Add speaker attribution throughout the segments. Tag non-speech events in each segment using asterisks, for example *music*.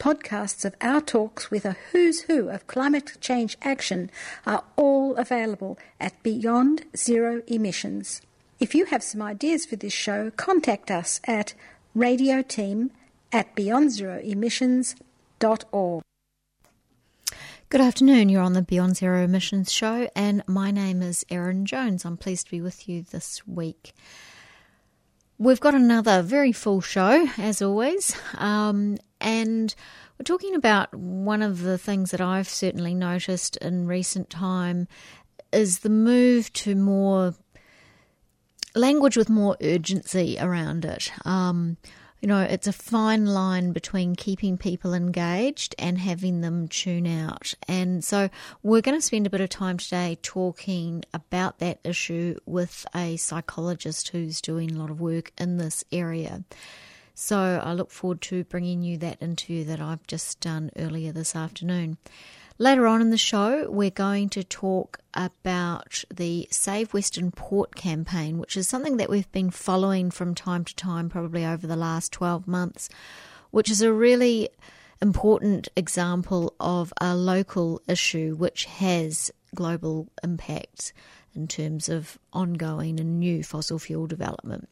Speaker 1: Podcasts of our talks with a who's who of climate change action are all available at Beyond Zero Emissions. If you have some ideas for this show, contact us at radioteam at beyondzeroemissions.org.
Speaker 2: Good afternoon. You're on the Beyond Zero Emissions show, and my name is Erin Jones. I'm pleased to be with you this week. We've got another very full show, as always, um, and we're talking about one of the things that I've certainly noticed in recent time is the move to more language with more urgency around it. Um, you know, it's a fine line between keeping people engaged and having them tune out. And so we're going to spend a bit of time today talking about that issue with a psychologist who's doing a lot of work in this area. So I look forward to bringing you that interview that I've just done earlier this afternoon. Later on in the show, we're going to talk about the Save Western Port campaign, which is something that we've been following from time to time, probably over the last 12 months, which is a really important example of a local issue which has global impacts in terms of ongoing and new fossil fuel development.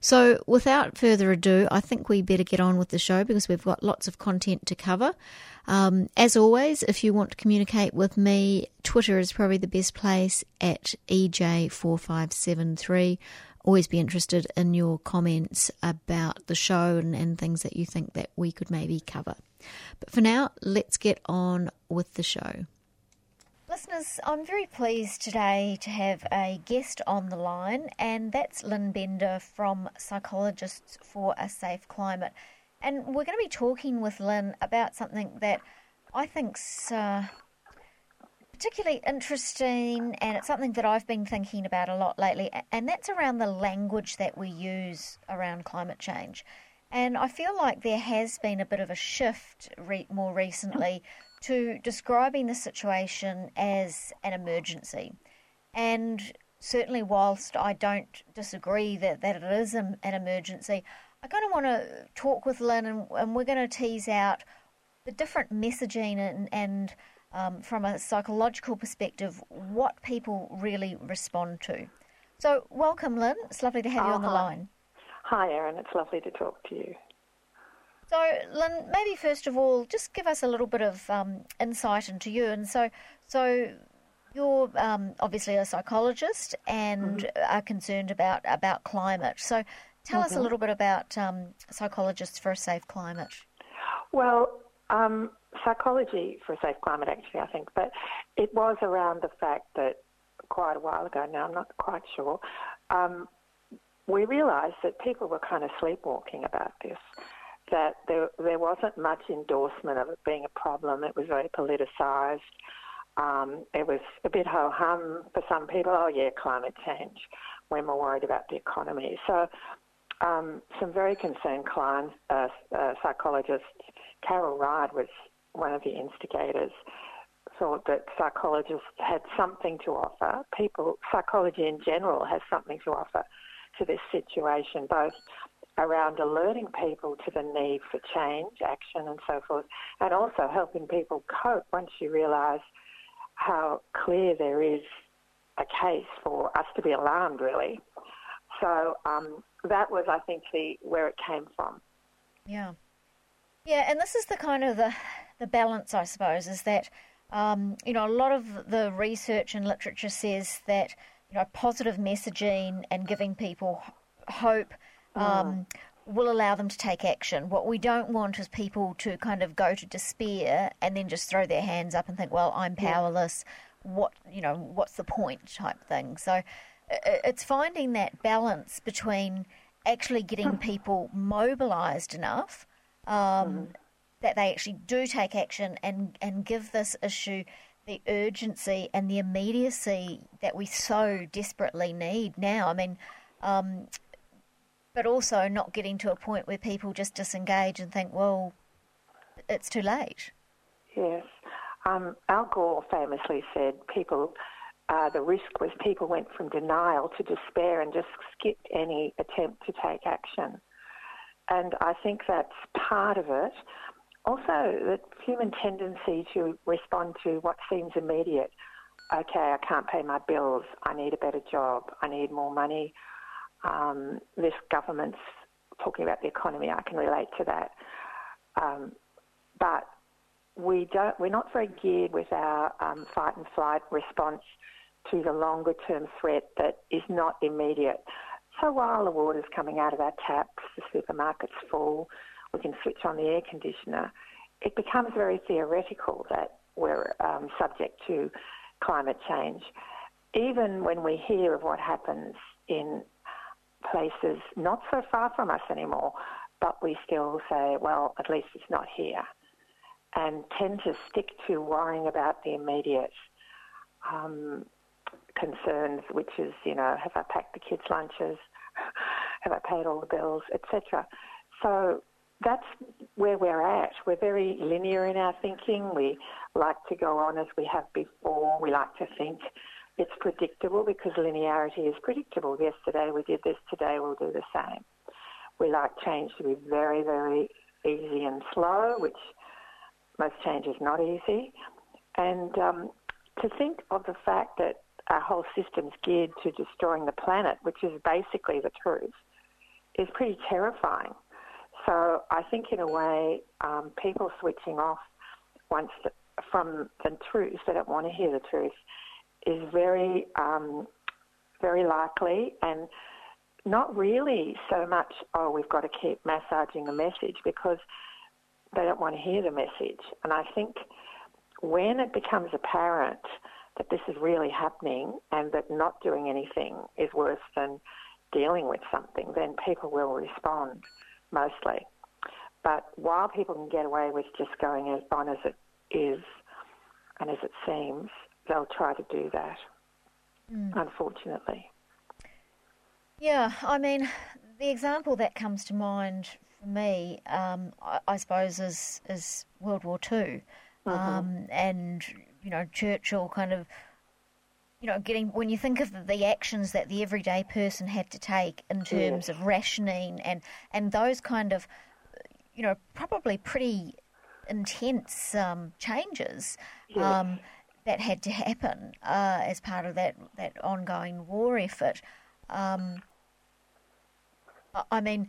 Speaker 2: So, without further ado, I think we better get on with the show because we've got lots of content to cover. Um, as always, if you want to communicate with me, Twitter is probably the best place at EJ4573. Always be interested in your comments about the show and, and things that you think that we could maybe cover. But for now, let's get on with the show. Listeners, I'm very pleased today to have a guest on the line, and that's Lynn Bender from Psychologists for a Safe Climate. And we're going to be talking with Lynn about something that I think's uh, particularly interesting, and it's something that I've been thinking about a lot lately, and that's around the language that we use around climate change. And I feel like there has been a bit of a shift re- more recently to describing the situation as an emergency. And certainly, whilst I don't disagree that, that it is an emergency, I kind of want to talk with Lynn and, and we're going to tease out the different messaging and, and um, from a psychological perspective, what people really respond to. So, welcome, Lynn. It's lovely to have oh, you on the line.
Speaker 3: Hi, Erin. It's lovely to talk to you.
Speaker 2: So, Lynn, maybe first of all, just give us a little bit of um, insight into you. And so, so you're um, obviously a psychologist and mm-hmm. are concerned about about climate. So, tell mm-hmm. us a mm-hmm. little bit about um, psychologists for a safe climate.
Speaker 3: Well, um, psychology for a safe climate, actually, I think, but it was around the fact that quite a while ago now, I'm not quite sure, um, we realised that people were kind of sleepwalking about this that there there wasn't much endorsement of it being a problem. It was very politicised. Um, it was a bit ho hum for some people. Oh yeah, climate change. We're more worried about the economy. So um, some very concerned clients, uh, uh, psychologists. Carol Ride was one of the instigators. Thought that psychologists had something to offer. People, psychology in general, has something to offer to this situation, both around alerting people to the need for change, action, and so forth, and also helping people cope once you realise how clear there is a case for us to be alarmed, really. So um, that was, I think, the where it came from.
Speaker 2: Yeah, yeah, and this is the kind of the the balance, I suppose, is that Um, you know, a lot of the research and literature says that you know positive messaging and giving people hope um, will allow them to take action. What we don't want is people to kind of go to despair and then just throw their hands up and think, "Well, I'm powerless. What you know, what's the point?" type thing. So it's finding that balance between actually getting people mobilised enough. Um, mm that they actually do take action and, and give this issue the urgency and the immediacy that we so desperately need now. I mean, um, but also not getting to a point where people just disengage and think, well, it's too late.
Speaker 3: Yes. Um, Al Gore famously said people, uh, the risk was people went from denial to despair and just skipped any attempt to take action. And I think that's part of it. Also, the human tendency to respond to what seems immediate. Okay, I can't pay my bills. I need a better job. I need more money. Um, this government's talking about the economy. I can relate to that. Um, but we don't. We're not very geared with our um, fight and flight response to the longer term threat that is not immediate. So while the water's coming out of our taps, the supermarket's full, we can switch on the air conditioner, it becomes very theoretical that we're um, subject to climate change. Even when we hear of what happens in places not so far from us anymore, but we still say, well, at least it's not here, and tend to stick to worrying about the immediate um, concerns, which is, you know, have I packed the kids' lunches? *laughs* have I paid all the bills, etc. So that's where we're at. We're very linear in our thinking. We like to go on as we have before. We like to think it's predictable because linearity is predictable. Yesterday we did this, today we'll do the same. We like change to be very, very easy and slow, which most change is not easy. And um, to think of the fact that our whole system's geared to destroying the planet, which is basically the truth, is pretty terrifying. So I think, in a way, um, people switching off once the, from the truth, they don't want to hear the truth, is very, um, very likely and not really so much, oh, we've got to keep massaging the message because they don't want to hear the message. And I think when it becomes apparent that this is really happening and that not doing anything is worse than dealing with something, then people will respond mostly. But while people can get away with just going on as it is and as it seems, they'll try to do that, mm. unfortunately.
Speaker 2: Yeah, I mean, the example that comes to mind for me, um, I, I, suppose, is, is World War II. Mm-hmm. Um, and, you know, Churchill kind of you know, getting when you think of the actions that the everyday person had to take in terms of rationing and and those kind of, you know, probably pretty intense um, changes um, that had to happen uh, as part of that that ongoing war effort. Um, I mean,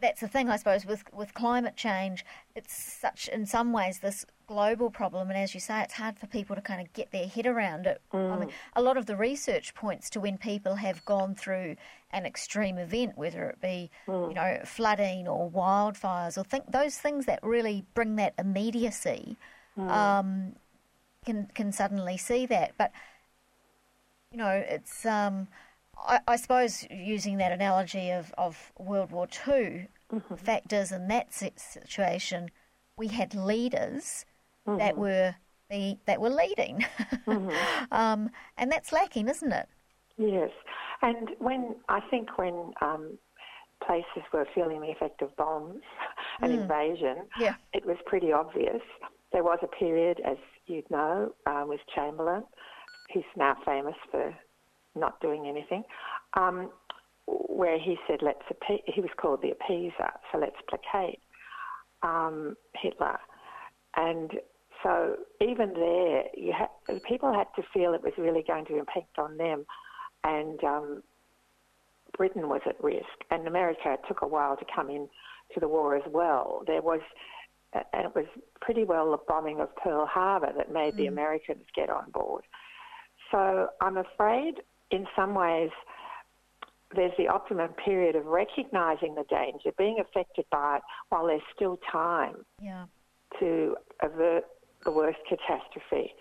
Speaker 2: that's the thing, I suppose, with, with climate change. It's such, in some ways, this global problem, and as you say, it's hard for people to kind of get their head around it. Mm. I mean, a lot of the research points to when people have gone through an extreme event, whether it be, mm. you know, flooding or wildfires, or think those things that really bring that immediacy, mm. um, can can suddenly see that. But you know, it's. Um, I, I, suppose using that analogy of, of World War II, mm-hmm. factors in that situation, we had leaders mm-hmm. that were the, that were leading, mm-hmm. *laughs* um, and that's lacking, isn't it?
Speaker 3: Yes, and when I think when um, places were feeling the effect of bombs *laughs* and mm. invasion, yeah. it was pretty obvious. There was a period, as you'd know, with Chamberlain. He's now famous for not doing anything. Um, where he said, let's appe- he was called the appeaser, so let's placate um, Hitler. And so even there, ha- people had to feel it was really going to impact on them, and um, Britain was at risk, and America took a while to come in to the war as well. There was and it was pretty well the bombing of Pearl Harbor that made
Speaker 2: Mm.
Speaker 3: the Americans get on board. So I'm afraid, in some ways, there's the optimum period of recognising the danger, being affected by it while there's still time
Speaker 2: Yeah.
Speaker 3: to avert the worst catastrophe.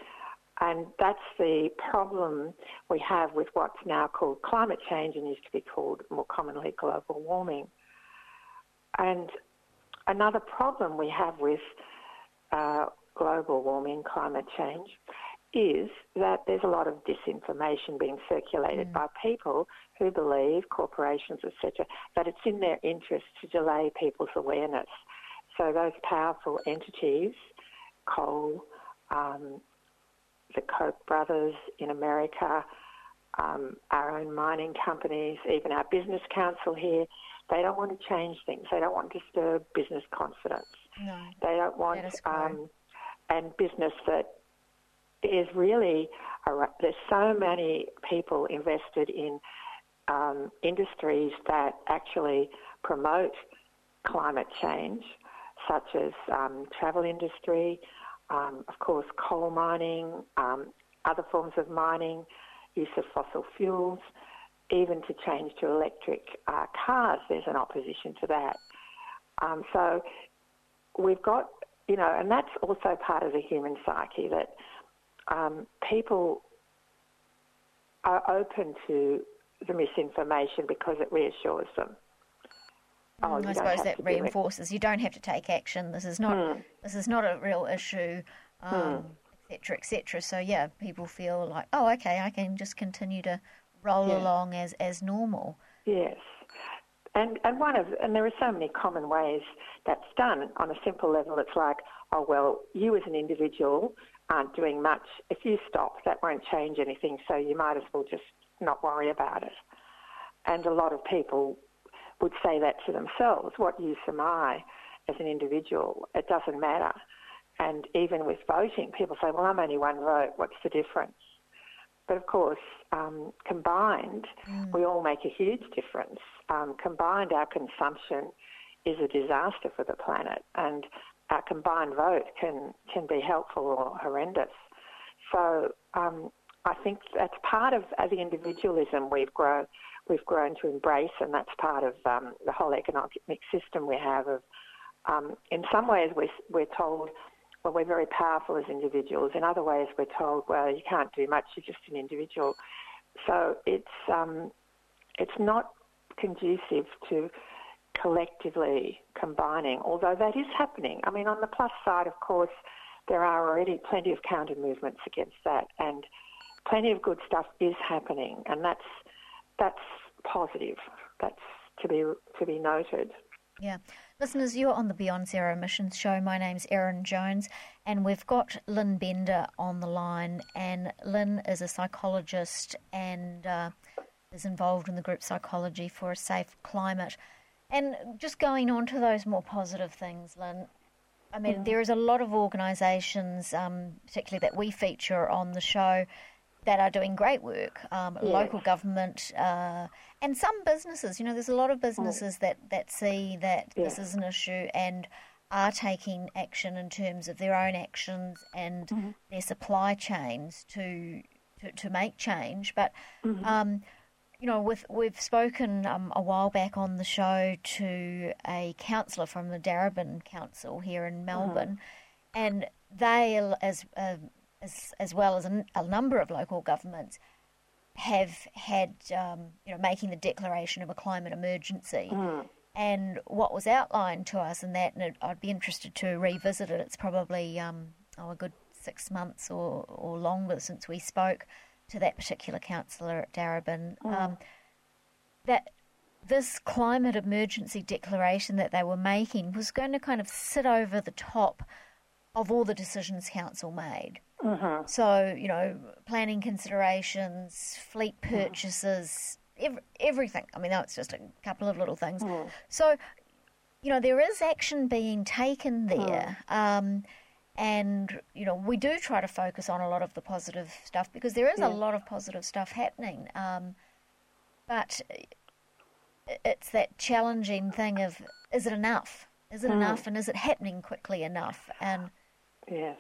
Speaker 3: And that's the problem we have with what's now called climate change and used to be called more commonly global warming. And another problem we have with uh, global warming, climate change, is that there's a lot of disinformation being circulated by people who believe, corporations, etc., that it's in their interest to delay people's awareness. So those powerful entities, coal, um, the Koch brothers in America, um, our own mining companies, even our business council here, they don't want to change things. They don't want to disturb business confidence.
Speaker 2: No.
Speaker 3: They don't want
Speaker 2: That is correct.
Speaker 3: um, and business that is really ar- there's so many people invested in um, industries that actually promote climate change, such as um, travel industry, um, of course, coal mining, um, other forms of mining, use of fossil fuels, even to change to electric uh, cars. There's an opposition to that. Um, so we've got, you know, and that's also part of the human psyche that um, people are open to the misinformation because it reassures them. Oh,
Speaker 2: Mm, I suppose that
Speaker 3: to do it. Hmm.
Speaker 2: reinforces you don't have to take action. This is not this is not a real issue, um, et cetera, et cetera. So yeah, people feel like, oh, okay, I can just continue to roll
Speaker 3: Yeah.
Speaker 2: along as as normal.
Speaker 3: Yes. And and one of and there are so many common ways that's done on a simple level. It's like, oh well, you as an individual aren't doing much. If you stop, that won't change anything. So you might as well just not worry about it. And a lot of people would say that to themselves. What use am I as an individual? It doesn't matter. And even with voting, people say, well, I'm only one vote. What's the difference? But of course, um, combined, we all make a huge difference. Um, combined, our consumption is a disaster for the planet, and our combined vote can, can be helpful or horrendous. So um, I think that's part of the individualism we've grown we've grown to embrace, and that's part of um, the whole economic system we have. Of um, in some ways, we're, we're told well, we're very powerful as individuals. In other ways, we're told, well, you can't do much. You're just an individual. So it's um, it's not conducive to collectively combining, although that is happening. I mean, on the plus side, of course, there are already plenty of counter movements against that, and plenty of good stuff is happening, and that's that's positive. That's to be to be noted.
Speaker 2: Yeah. Listeners, you're on the Beyond Zero Emissions show. My name's Erin Jones, and we've got Lynn Bender on the line. And Lynn is a psychologist and uh, is involved in the group Psychology for a Safe Climate. And just going on to those more positive things, Lynn, I mean, there is a lot of organisations, um, particularly that we feature on the show, that are doing great work. Um, Local government uh, and some businesses. You know, there's a lot of businesses that, that see that this is an issue and are taking action in terms of their own actions and their supply chains to to, to make change. But um, you know, with, we've spoken um, a while back on the show to a councillor from the Darebin Council here in Melbourne, and they, as uh, as, as well as a number of local governments, have had um, you know making the declaration of a climate emergency. And what was outlined to us in that, and it, I'd be interested to revisit it. It's probably um, oh, a good six months or, or longer since we spoke to that particular councillor at Darebin. Um, that this climate emergency declaration that they were making was going to kind of sit over the top of all the decisions council made. So, you know, planning considerations, fleet purchases, ev- everything. I mean, that's just a couple of little things. So, you know, there is action being taken there. Um, and, you know, we do try to focus on a lot of the positive stuff because there is a lot of positive stuff happening. Um, but it's that challenging thing of is it enough? Is it mm. enough, and is it happening quickly enough? And
Speaker 3: yes,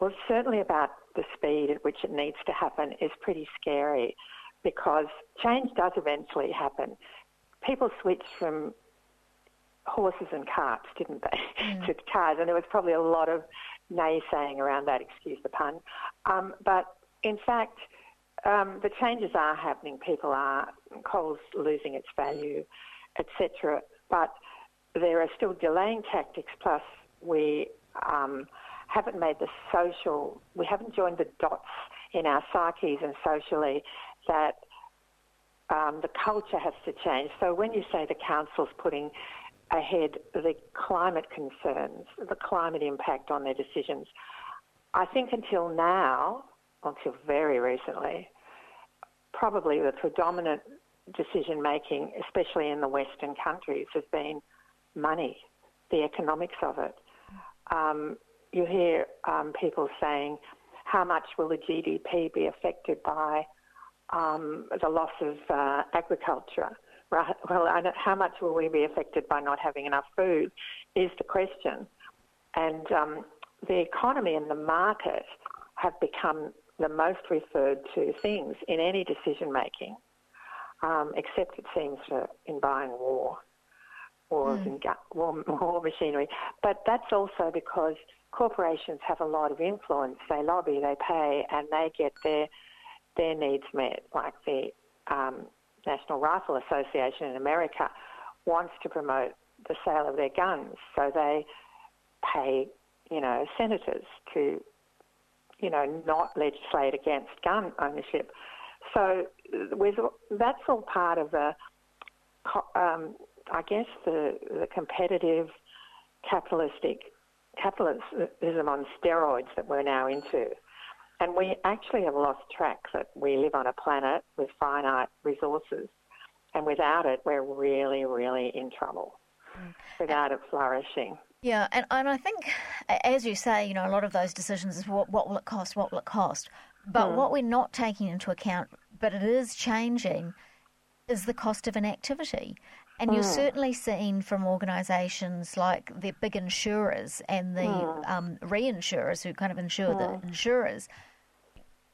Speaker 3: well, certainly about the speed at which it needs to happen is pretty scary, because change does eventually happen. People switched from horses and carts, didn't they, *laughs* mm. to cars, and there was probably a lot of naysaying around that. Excuse the pun, um, but in fact. Um, the changes are happening. People are coal's losing its value, etc. But there are still delaying tactics, plus we um, haven't made the social, we haven't joined the dots in our psyches and socially that um, the culture has to change. So when you say the council's putting ahead the climate concerns, the climate impact on their decisions, I think until now, until very recently, probably the predominant decision making, especially in the Western countries, has been money, the economics of it. Um, you hear um, people saying, how much will the GDP be affected by um, the loss of uh, agriculture? Right? Well, how much will we be affected by not having enough food is the question. And um, the economy and the market have become the most referred to things in any decision making, um, except it seems for in buying war wars mm. and war, war machinery. But that's also because corporations have a lot of influence. They lobby, they pay, and they get their their needs met. Like the um, National Rifle Association in America wants to promote the sale of their guns, so they pay, you know, senators to, you know, not legislate against gun ownership. So that's all part of the um, I guess, the, the competitive capitalistic capitalism on steroids that we're now into. And we actually have lost track that we live on a planet with finite resources. And without it, we're really, really in trouble. Mm. Without it flourishing.
Speaker 2: Yeah, and, and I think, as you say, you know, a lot of those decisions is what, what will it cost, what will it cost? But mm. what we're not taking into account, but it is changing, is the cost of inactivity. And you're mm. certainly seeing from organisations like the big insurers and the mm. um, reinsurers who kind of insure mm. the insurers,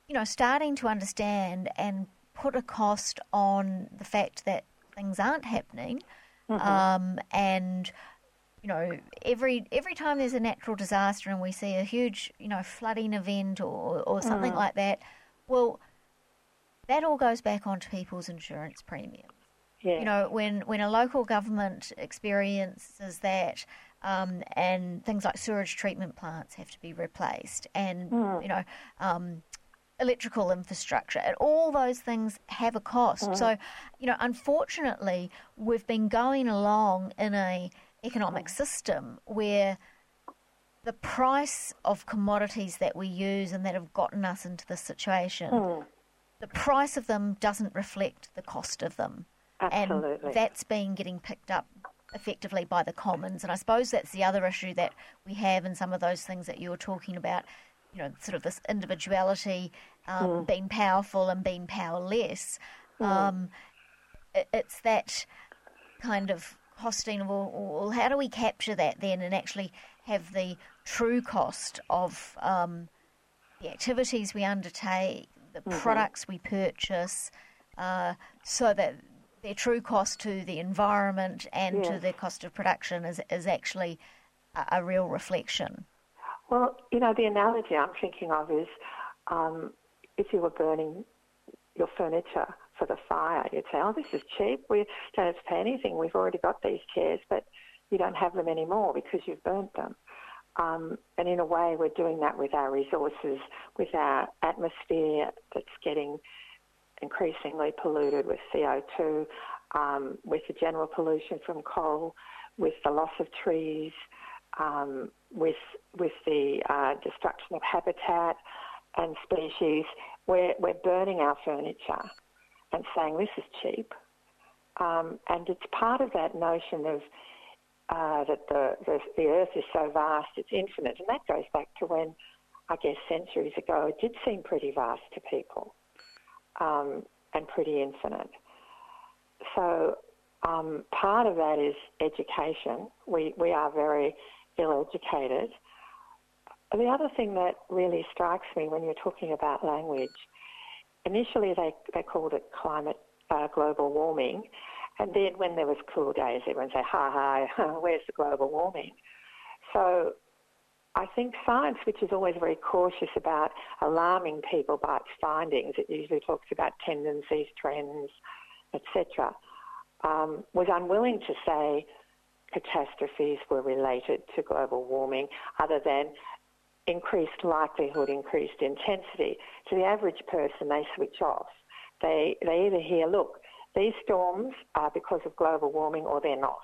Speaker 2: you know, starting to understand and put a cost on the fact that things aren't happening. Mm-hmm. Um, and you know, every every time there's a natural disaster and we see a huge, you know, flooding event or or something hmm. like that, well, that all goes back onto people's insurance premiums. Yeah. You know, when, when a local government experiences that, um, and things like sewage treatment plants have to be replaced, and mm. you know, um, electrical infrastructure, and all those things have a cost. Mm. So, you know, unfortunately, we've been going along in a economic mm. system where the price of commodities that we use and that have gotten us into this situation, mm. the price of them doesn't reflect the cost of them.
Speaker 3: Absolutely.
Speaker 2: And that's been getting picked up effectively by the commons. And I suppose that's the other issue that we have in some of those things that you were talking about, you know, sort of this individuality, um, mm. being powerful and being powerless. Mm. Um, it, it's that kind of costing, well, well, how do we capture that then and actually have the true cost of um, the activities we undertake, the mm-hmm. products we purchase, uh, so that their true cost to the environment and to their cost of production is, is actually a, a, real reflection.
Speaker 3: Well, you know, the analogy I'm thinking of is um, if you were burning your furniture for the fire, you'd say, oh, this is cheap. We don't have to pay anything. We've already got these chairs, but you don't have them anymore because you've burnt them. Um, and in a way, we're doing that with our resources, with our atmosphere that's getting increasingly polluted with CO2, um, with the general pollution from coal, with the loss of trees, um, with with the uh, destruction of habitat and species. We're we're burning our furniture and saying this is cheap, um, and it's part of that notion of uh, that the, the the Earth is so vast, it's infinite, and that goes back to when I guess centuries ago it did seem pretty vast to people um, and pretty infinite. So um, part of that is education. We, we are very ill educated. The other thing that really strikes me when you're talking about language, initially they, they called it climate uh, global warming, and then when there was cool days, everyone say, "Ha ha, *laughs* where's the global warming?" So I think science, which is always very cautious about alarming people by its findings, it usually talks about tendencies, trends, etc., um, was unwilling to say catastrophes were related to global warming, other than increased likelihood, increased intensity. To the average person, they switch off. They, they either hear, look, these storms are because of global warming or they're not.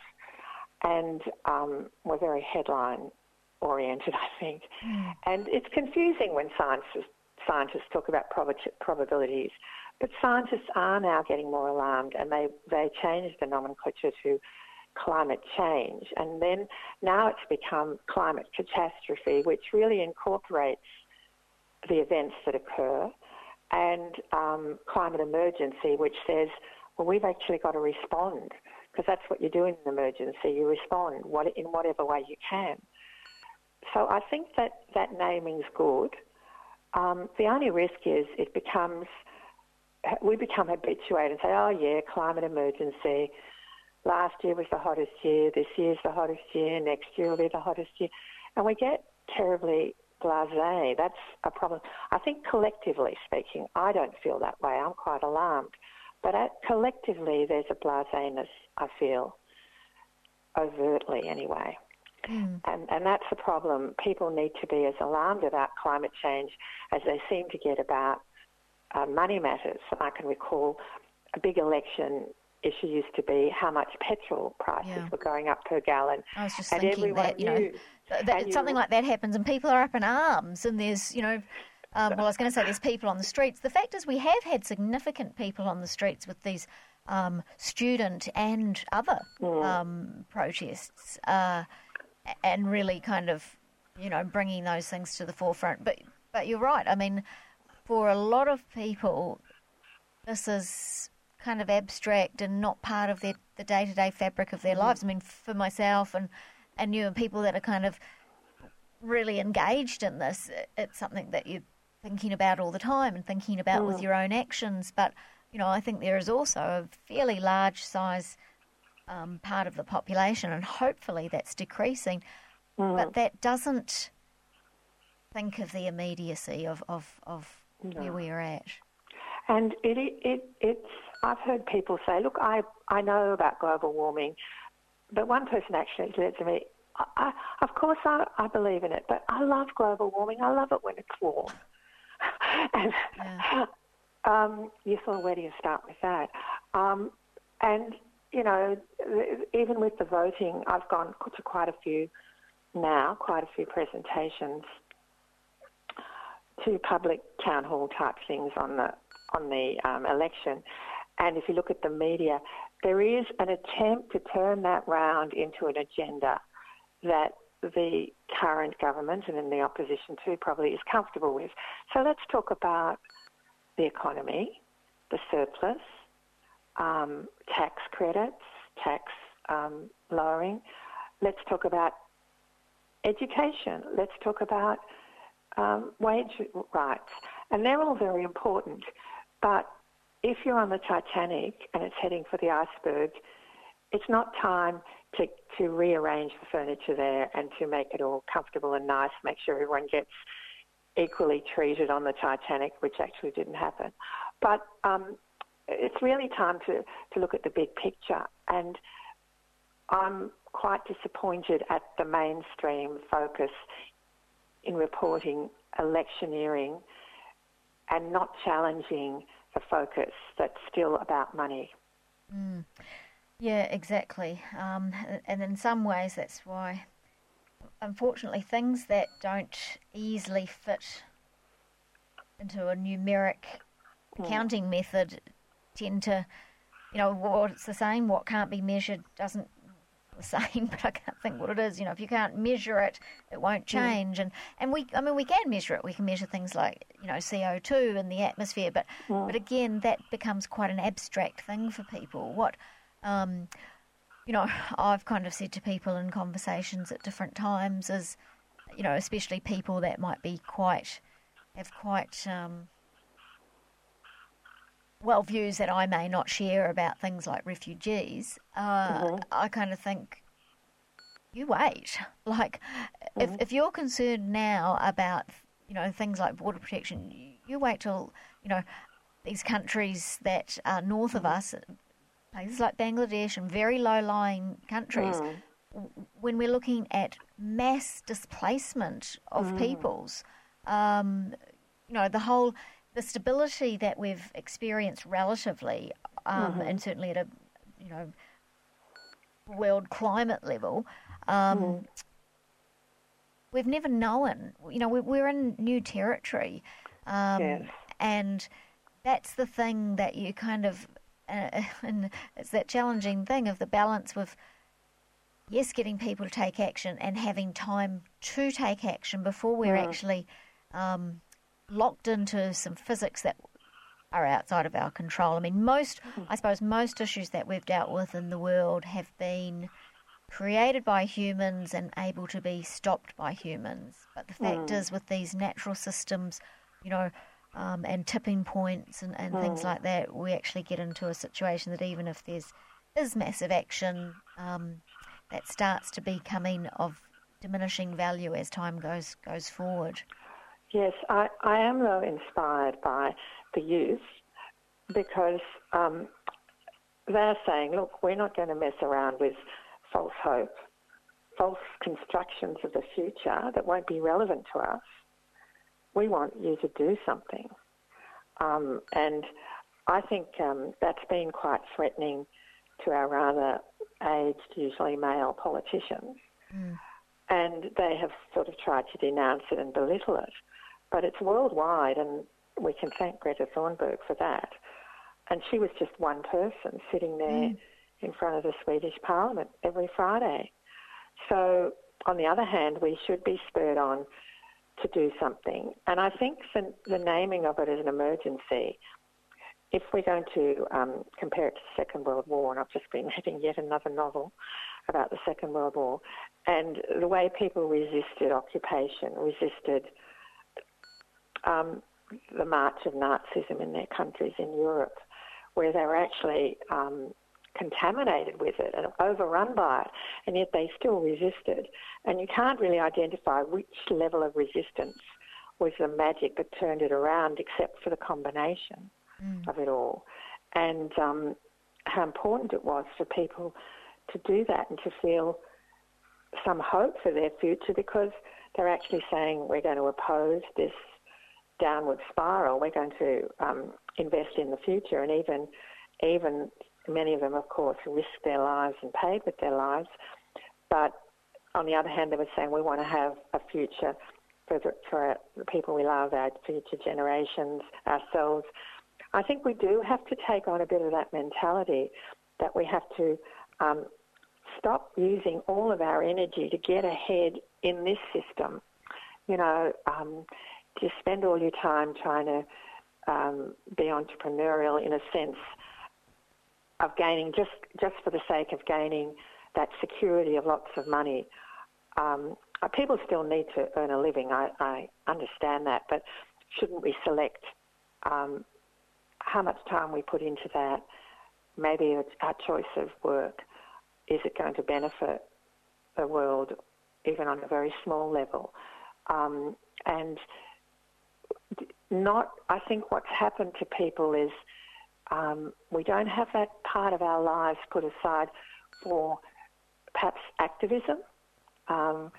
Speaker 3: And um, we're very headline oriented, I think. Mm. And it's confusing when scientists, scientists talk about prob- probabilities. But scientists are now getting more alarmed and they, they changed the nomenclature to climate change. And then now it's become climate catastrophe, which really incorporates the events that occur, and um, climate emergency, which says, well, we've actually got to respond because that's what you do in an emergency. You respond what, in whatever way you can. So I think that that naming's good. Um, the only risk is it becomes we become habituated and say, oh yeah, climate emergency. Last year was the hottest year. This year's the hottest year. Next year will be the hottest year, and we get terribly blasé. That's a problem. I think collectively speaking, I don't feel that way. I'm quite alarmed, but at, collectively there's a blaséness. I feel overtly anyway. Mm. And, and that's the problem. People need to be as alarmed about climate change as they seem to get about uh, money matters. I can recall a big election issue used to be how much petrol prices yeah. were going up per gallon.
Speaker 2: I was just and thinking that, you know, that, something like that happens and people are up in arms and there's, you know, um, well, I was going to say there's people on the streets. The fact is we have had significant people on the streets with these um, student and other mm. um, protests uh, and really kind of, you know, bringing those things to the forefront. But, but you're right. I mean, for a lot of people, this is kind of abstract and not part of their, the day to day fabric of their mm. lives. I mean, for myself and, and you and people that are kind of really engaged in this, it's something that you're thinking about all the time and thinking about mm. with your own actions. But, you know, I think there is also a fairly large size um, part of the population, and hopefully that's decreasing. Mm. But that doesn't think of the immediacy of, of, of no. where we are at.
Speaker 3: And it, it, it's, I've heard people say, look, I, I know about global warming, but one person actually said to me, I, I, of course I, I believe in it, but I love global warming. I love it when it's warm. *laughs* and yeah. um, you thought, where do you start with that? Um, and, you know, even with the voting, I've gone to quite a few now, quite a few presentations to public town hall type things on the on the um, election. And if you look at the media, there is an attempt to turn that round into an agenda that the current government and in the opposition too probably is comfortable with. So let's talk about the economy, the surplus, um, tax credits, tax um, lowering. Let's talk about education. Let's talk about um, wage rights. And they're all very important. But if you're on the Titanic and it's heading for the iceberg, it's not time to, to rearrange the furniture there and to make it all comfortable and nice, make sure everyone gets equally treated on the Titanic, which actually didn't happen. But um, it's really time to, to look at the big picture. And I'm quite disappointed at the mainstream focus in reporting electioneering and not challenging the focus that's still about money.
Speaker 2: Mm. Yeah, exactly. Um, and in some ways, that's why, unfortunately, things that don't easily fit into a numeric mm. accounting method tend to, you know, what's the same, what can't be measured doesn't *laughs* the same, but I can't think what it is. You know, if you can't measure it, it won't change. Mm. And and we, I mean, we can measure it. We can measure things like you know CO two in the atmosphere, but mm. but again, that becomes quite an abstract thing for people. What um, you know, *laughs* I've kind of said to people in conversations at different times is, you know, especially people that might be quite, have quite, um, well, views that I may not share about things like refugees, uh, mm-hmm. I kind of think, you wait. *laughs* Like, mm-hmm. if, if you're concerned now about, you know, things like border protection, you wait till, you know, these countries that are north of mm-hmm. us, places like Bangladesh and very low lying countries, mm. when we're looking at mass displacement of mm. peoples, um, you know, the whole the stability that we've experienced relatively, um, mm-hmm. and certainly at a you know world climate level, um, mm. we've never known. You know, we're, in new territory, um, yes. and that's the thing that you kind of, uh, *laughs* and it's that challenging thing of the balance with. Yes, getting people to take action and having time to take action before we're mm. actually um, locked into some physics that are outside of our control. I mean, most, I suppose, most issues that we've dealt with in the world have been created by humans and able to be stopped by humans. But the fact mm. is, with these natural systems, you know, um, and tipping points and, and mm. things like that, we actually get into a situation that even if there's is massive action, um, that starts to be coming of diminishing value as time goes goes forward.
Speaker 3: Yes, I, I am though inspired by the youth because um, they're saying, look, we're not going to mess around with false hope, false constructions of the future that won't be relevant to us. We want you to do something. Um, and I think um, that's been quite threatening to our rather aged, usually male politicians. Mm. And they have sort of tried to denounce it and belittle it but it's worldwide, and we can thank Greta Thunberg for that. And she was just one person sitting there mm. in front of the Swedish Parliament every Friday. So, on the other hand, we should be spurred on to do something. And I think the, the naming of it as an emergency, if we're going to um, compare it to the Second World War, and I've just been *laughs* reading yet another novel about the Second World War, and the way people resisted occupation, resisted um, the march of Nazism in their countries in Europe, where they were actually um, contaminated with it and overrun by it, and yet they still resisted. And you can't really identify which level of resistance was the magic that turned it around, except for the combination mm. of it all. And um, how important it was for people to do that and to feel some hope for their future because they're actually saying we're going to oppose this downward spiral. We're going to um, invest in the future, and even even many of them, of course, risked their lives and paid with their lives. But on the other hand, they were saying we want to have a future for the, for the people we love, our future generations, ourselves. I think we do have to take on a bit of that mentality that we have to um, stop using all of our energy to get ahead in this system. You know, um, to spend all your time trying to um, be entrepreneurial in a sense of gaining just just for the sake of gaining that security of lots of money. Um, uh, people still need to earn a living. I, I understand that, but shouldn't we select um, how much time we put into that? Maybe our choice of work is it going to benefit the world, even on a very small level? Um, and not, I think what's happened to people is um, we don't have that part of our lives put aside for perhaps activism, um,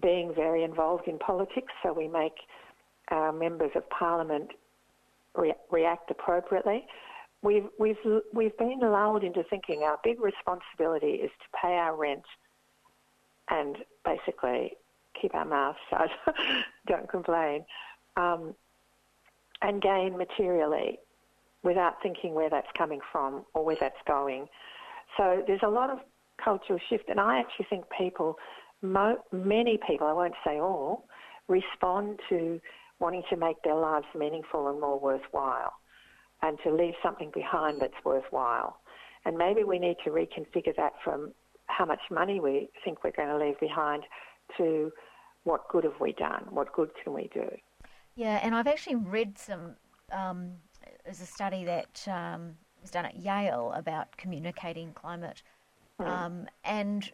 Speaker 3: being very involved in politics, so we make our members of parliament re- react appropriately. We've, we've, we've been lulled into thinking our big responsibility is to pay our rent and basically keep our mouths shut, *laughs* don't complain um, and gain materially without thinking where that's coming from or where that's going. So there's a lot of cultural shift, and I actually think people, mo- many people, I won't say all, respond to wanting to make their lives meaningful and more worthwhile and to leave something behind that's worthwhile. And maybe we need to reconfigure that from how much money we think we're going to leave behind to what good have we done? What good can we do?
Speaker 2: Yeah, and I've actually read some. Um, there's a study that um, was done at Yale about communicating climate, mm. um, and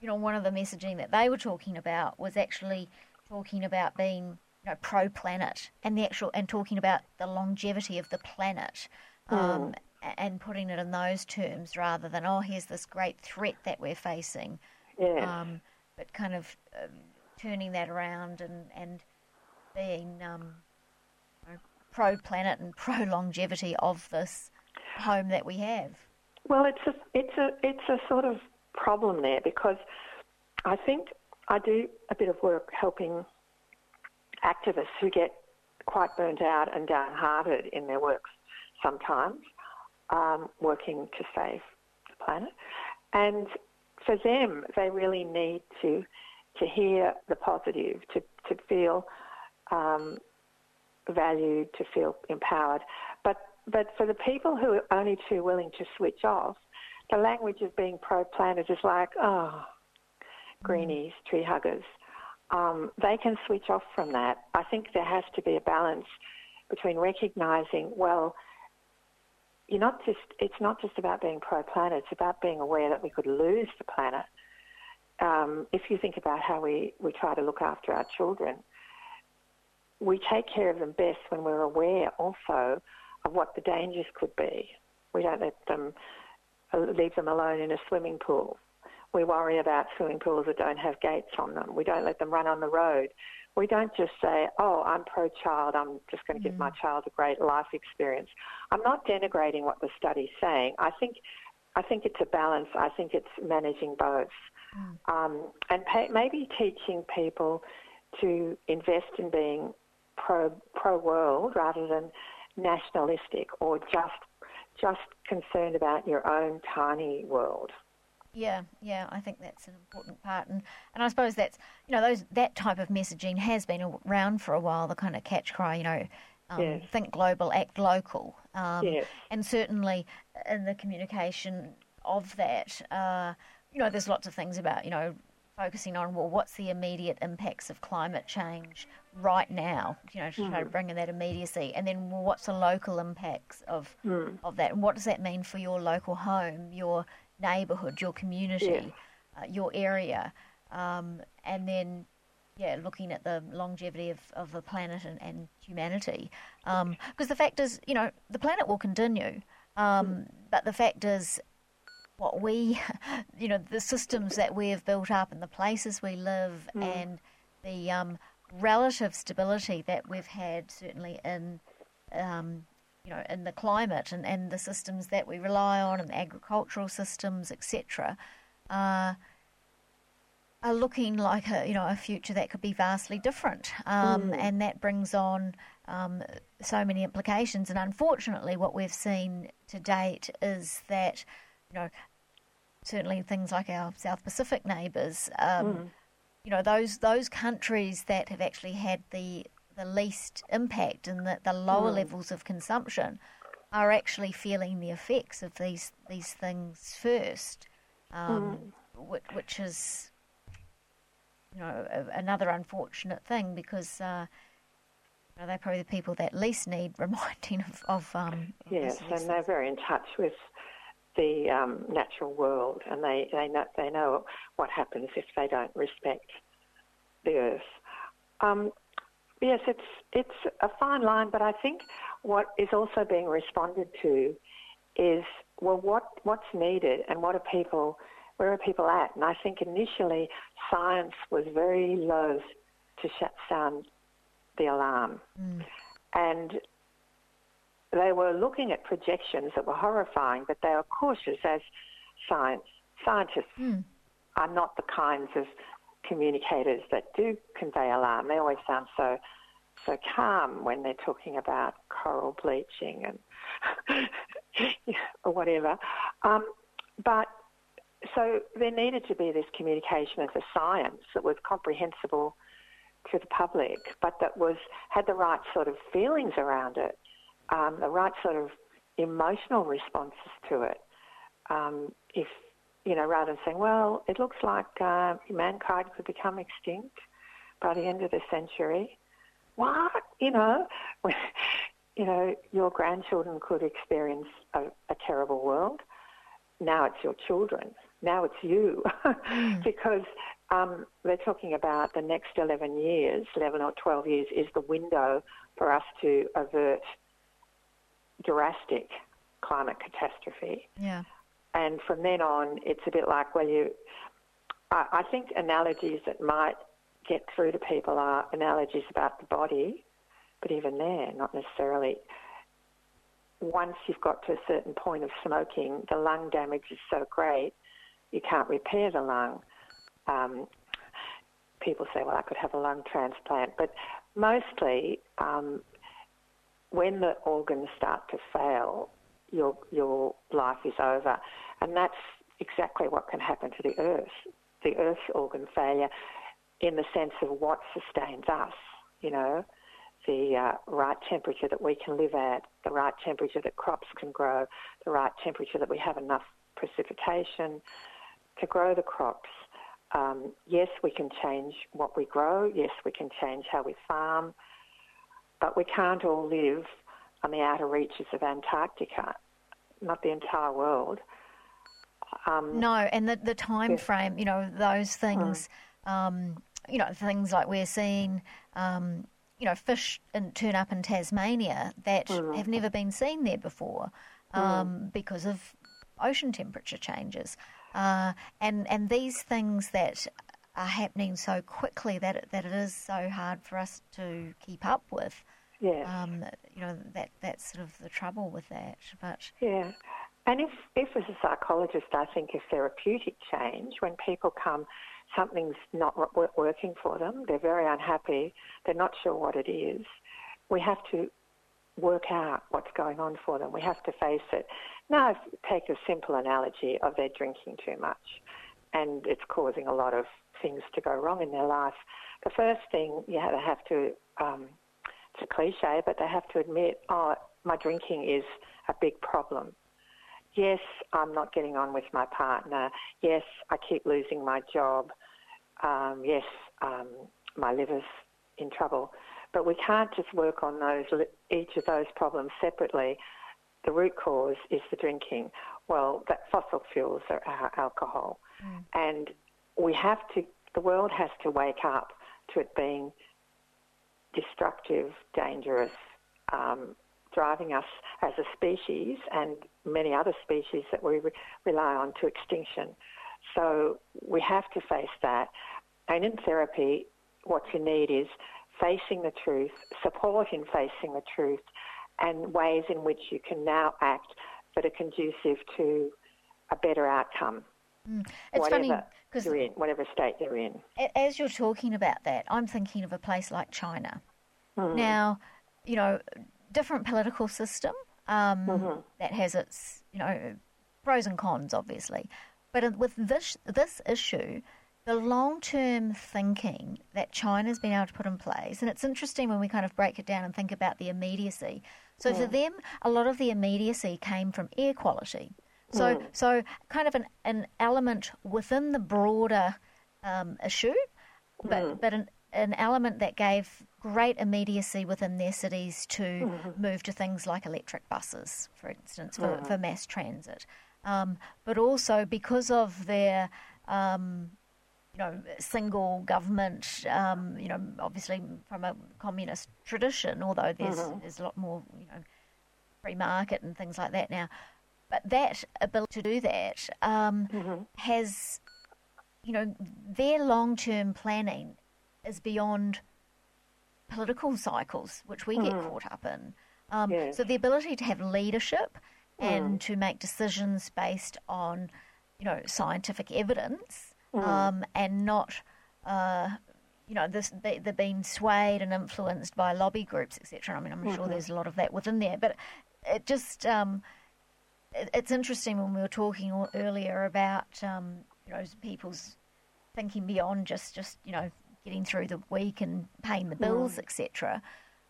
Speaker 2: you know one of the messaging that they were talking about was actually talking about being you know, pro planet and the actual and talking about the longevity of the planet. Um, mm and putting it in those terms rather than oh here's this great threat that we're facing
Speaker 3: yeah.
Speaker 2: Um, but kind of um, turning that around and and being um, pro planet and pro longevity of this home that we have
Speaker 3: well it's a it's a it's a sort of problem there because I think I do a bit of work helping activists who get quite burnt out and downhearted in their works sometimes um, working to save the planet. And for them, they really need to to hear the positive, to to feel um, valued, to feel empowered. But but for the people who are only too willing to switch off, the language of being pro-planet is like, oh, greenies, mm. tree huggers. Um, they can switch off from that. I think there has to be a balance between recognizing, well, you're not just it's not just about being pro planet it's about being aware that we could lose the planet um, if you think about how we, we try to look after our children we take care of them best when we're aware also of what the dangers could be we don't let them uh, leave them alone in a swimming pool we worry about swimming pools that don't have gates on them we don't let them run on the road we don't just say, oh, I'm pro child, I'm just going to give my mm. child a great life experience. I'm not denigrating what the study's saying. I think, I think it's a balance. I think it's managing both. Mm. Um, and pay, maybe teaching people to invest in being pro, pro world rather than nationalistic or just, just concerned about your own tiny world.
Speaker 2: Yeah, yeah, I think that's an important part, and and I suppose that's you know those that type of messaging has been around for a while. The kind of catch cry, you know, um, yes. think global, act local, um, yes. and certainly in the communication of that, uh, you know, there's lots of things about you know focusing on well, what's the immediate impacts of climate change right now? You know, to mm. try to mm. bring in that immediacy, and then well, what's the local impacts of mm. of that, and what does that mean for your local home, your neighbourhood, your community, yeah. uh, your area, um, and then yeah, looking at the longevity of, of the planet and, and humanity. Because um, the fact is, you know, the planet will continue, um, mm. but the fact is, what we, *laughs* you know, the systems that we have built up and the places we live mm. and the um, relative stability that we've had, certainly in um, you know, in the climate and, and the systems that we rely on and the agricultural systems, etc., uh, are looking like a you know a future that could be vastly different, um, mm. and that brings on um, so many implications. And unfortunately, what we've seen to date is that you know certainly things like our South Pacific neighbours. Um, mm. You know those those countries that have actually had the the least impact and that the lower mm. levels of consumption are actually feeling the effects of these these things first, um, mm. which, which, is you know a, another unfortunate thing because uh, you know, they're probably the people that least need *laughs* reminding of. of um,
Speaker 3: yes, and they're very in touch with the um, natural world, and they they know they know what happens if they don't respect the earth. Um, Yes, it's it's a fine line, but I think what is also being responded to is well, what what's needed and what are people, where are people at? And I think initially science was very loath to shut sound the alarm, mm. and they were looking at projections that were horrifying, but they were cautious as science scientists mm. are not the kinds of communicators that do convey alarm. They always sound so so calm when they're talking about coral bleaching and or *laughs* whatever. Um, but so there needed to be this communication of the science that was comprehensible to the public, but that was had the right sort of feelings around it, um, the right sort of emotional responses to it. um, if you know, rather than saying, well, it looks like uh, mankind could become extinct by the end of the century. What? You know, *laughs* you know, your grandchildren could experience a, a terrible world. Now it's your children. Now it's you, *laughs* because um, they're talking about the next 11 years, 11 or 12 years, is the window for us to avert drastic climate catastrophe.
Speaker 2: Yeah.
Speaker 3: And from then on, it's a bit like, well, you. I, I think analogies that might get through to people are analogies about the body, but even there, not necessarily. Once you've got to a certain point of smoking, the lung damage is so great, you can't repair the lung. Um, people say, well, I could have a lung transplant, but mostly um, when the organs start to fail, your your life is over, and that's exactly what can happen to the earth. The earth's organ failure, in the sense of what sustains us, you know, the uh, right temperature that we can live at, the right temperature that crops can grow, the right temperature that we have enough precipitation to grow the crops. Um, yes, we can change what we grow. Yes, we can change how we farm, but we can't all live on the outer reaches of Antarctica, not the entire world.
Speaker 2: Um, no, and the, the time yes. frame, you know, those things, mm. um, you know, things like we're seeing, um, you know, fish in, turn up in Tasmania that mm. have never been seen there before mm. because of ocean temperature changes. Uh, and, and these things that are happening so quickly that it, that it is so hard for us to keep up with.
Speaker 3: Yeah.
Speaker 2: Um, you know that that's sort of the trouble with that. But
Speaker 3: yeah, and if if as a psychologist, I think a therapeutic change when people come, something's not working for them. They're very unhappy. They're not sure what it is. We have to work out what's going on for them. We have to face it. Now, take a simple analogy of they're drinking too much, and it's causing a lot of things to go wrong in their life. The first thing you have to um, it's a cliche, but they have to admit, oh, my drinking is a big problem. Yes, I'm not getting on with my partner. Yes, I keep losing my job. Um, yes, um, my liver's in trouble. But we can't just work on those each of those problems separately. The root cause is the drinking. Well, that fossil fuels are alcohol, mm. and we have to. The world has to wake up to it being destructive, dangerous, um, driving us as a species and many other species that we re- rely on to extinction. So we have to face that. And in therapy, what you need is facing the truth, support in facing the truth, and ways in which you can now act that are conducive to a better outcome.
Speaker 2: Mm. It's whatever funny because
Speaker 3: you're in, whatever state you're in.
Speaker 2: As you're talking about that, I'm thinking of a place like China. Mm. Now, you know, different political system um, mm-hmm. that has its, you know, pros and cons, obviously. But with this this issue, the long term thinking that China's been able to put in place, and it's interesting when we kind of break it down and think about the immediacy. So for them, a lot of the immediacy came from air quality. So, mm. so kind of an, an element within the broader um, issue, but mm. but an, an element that gave great immediacy within their cities to mm-hmm. move to things like electric buses, for instance, for, mm. for mass transit. Um, but also because of their um, you know, single government, um, you know, obviously from a communist tradition, although there's, mm-hmm. there's a lot more, you know, free market and things like that now. But that ability to do that um, mm-hmm. has, you know, their long term planning is beyond political cycles, which we mm. get caught up in. Um, yes. So the ability to have leadership mm. and to make decisions based on, you know, scientific evidence mm. um, and not, uh, you know, this, they, are being swayed and influenced by lobby groups, etc. I mean, I'm mm-hmm. sure there's a lot of that within there, but it just um, it's interesting when we were talking earlier about um, you know people's thinking beyond just just you know getting through the week and paying the bills, mm. etc.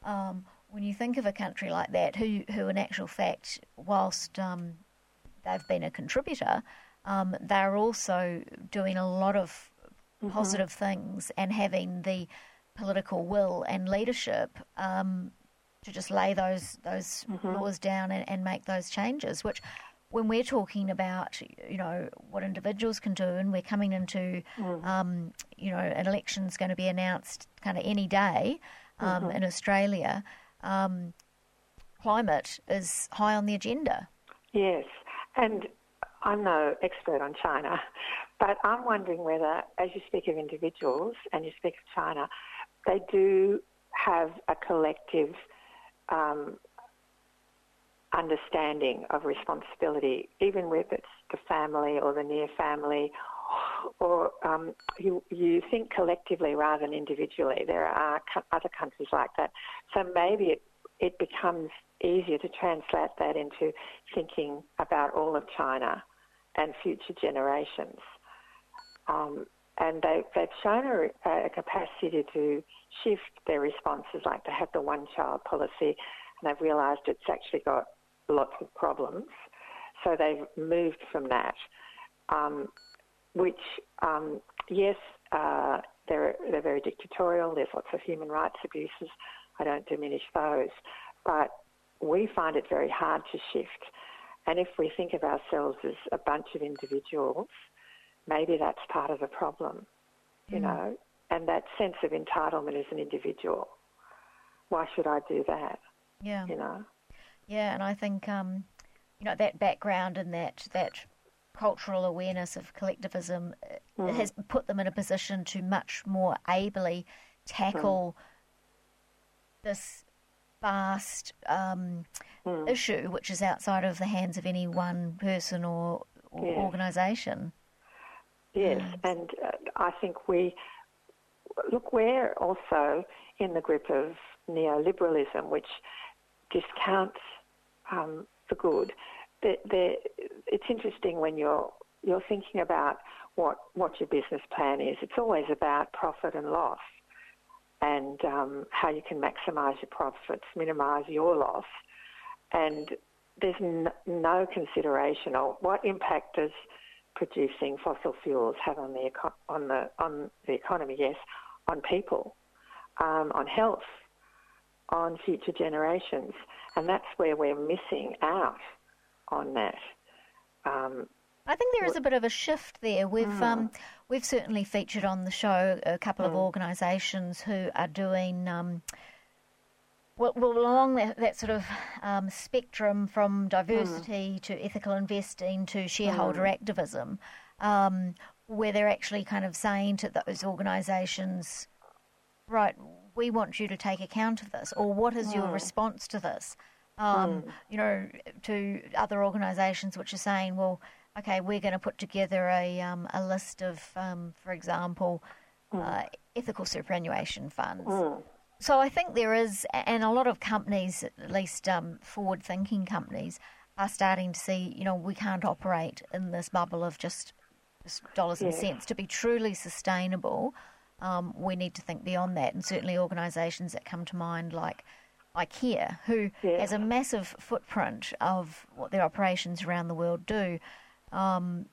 Speaker 2: Um, when you think of a country like that, who who in actual fact, whilst um, they've been a contributor, um, they're also doing a lot of mm-hmm. positive things and having the political will and leadership um, to just lay those those mm-hmm. laws down and, and make those changes, which when we're talking about, you know, what individuals can do, and we're coming into, mm. um, you know, an election's going to be announced kind of any day um, mm-hmm. in Australia, um, climate is high on the agenda.
Speaker 3: Yes, and I'm no expert on China, but I'm wondering whether, as you speak of individuals and you speak of China, they do have a collective um, understanding of responsibility, even with it's the family or the near family, or um, you, you think collectively rather than individually. There are other countries like that. So maybe it, it becomes easier to translate that into thinking about all of China and future generations. Um, and they, they've shown a, a, capacity to shift their responses, like they have the one child policy, and they've realised it's actually got lots of problems. So they've moved from that, um, which, um, yes, uh, they're, they're very dictatorial. There's lots of human rights abuses. I don't diminish those. But we find it very hard to shift. And if we think of ourselves as a bunch of individuals, maybe that's part of the problem, you mm. know, and that sense of entitlement as an individual. Why should I do that?
Speaker 2: Yeah.
Speaker 3: You know?
Speaker 2: Yeah, and I think um, you know that background and that that cultural awareness of collectivism mm. has put them in a position to much more ably tackle mm. this vast um, mm. issue, which is outside of the hands of any one person or, or yes. organisation.
Speaker 3: Yes, and uh, I think we look. We're also in the grip of neoliberalism, which discounts um, the good. They're, they're, it's interesting when you're you're thinking about what what your business plan is. It's always about profit and loss, and um, how you can maximise your profits, minimise your loss, and there's n- no consideration of what impact does producing fossil fuels have on the eco- on the on the economy. Yes, on people, um, on health, on future generations. And that's where we're missing out on that. Um,
Speaker 2: I think there is a bit of a shift there. We've mm. um, we've certainly featured on the show a couple mm. of organisations who are doing um, well, well, along that, that sort of um, spectrum from diversity mm. to ethical investing to shareholder mm. activism, um, where they're actually kind of saying to those organisations, right, we want you to take account of this, or what is your hmm. response to this? Um, mm. You know, to other organisations which are saying, well, okay, we're going to put together a, um, a list of, um, for example, mm. uh, ethical superannuation funds. So I think there is, and a lot of companies, at least um, forward thinking companies, are starting to see, you know, we can't operate in this bubble of just, just dollars yeah. and cents. To be truly sustainable, um, we need to think beyond that. And certainly organisations that come to mind like IKEA, who yeah. has a massive footprint of what their operations around the world do, um,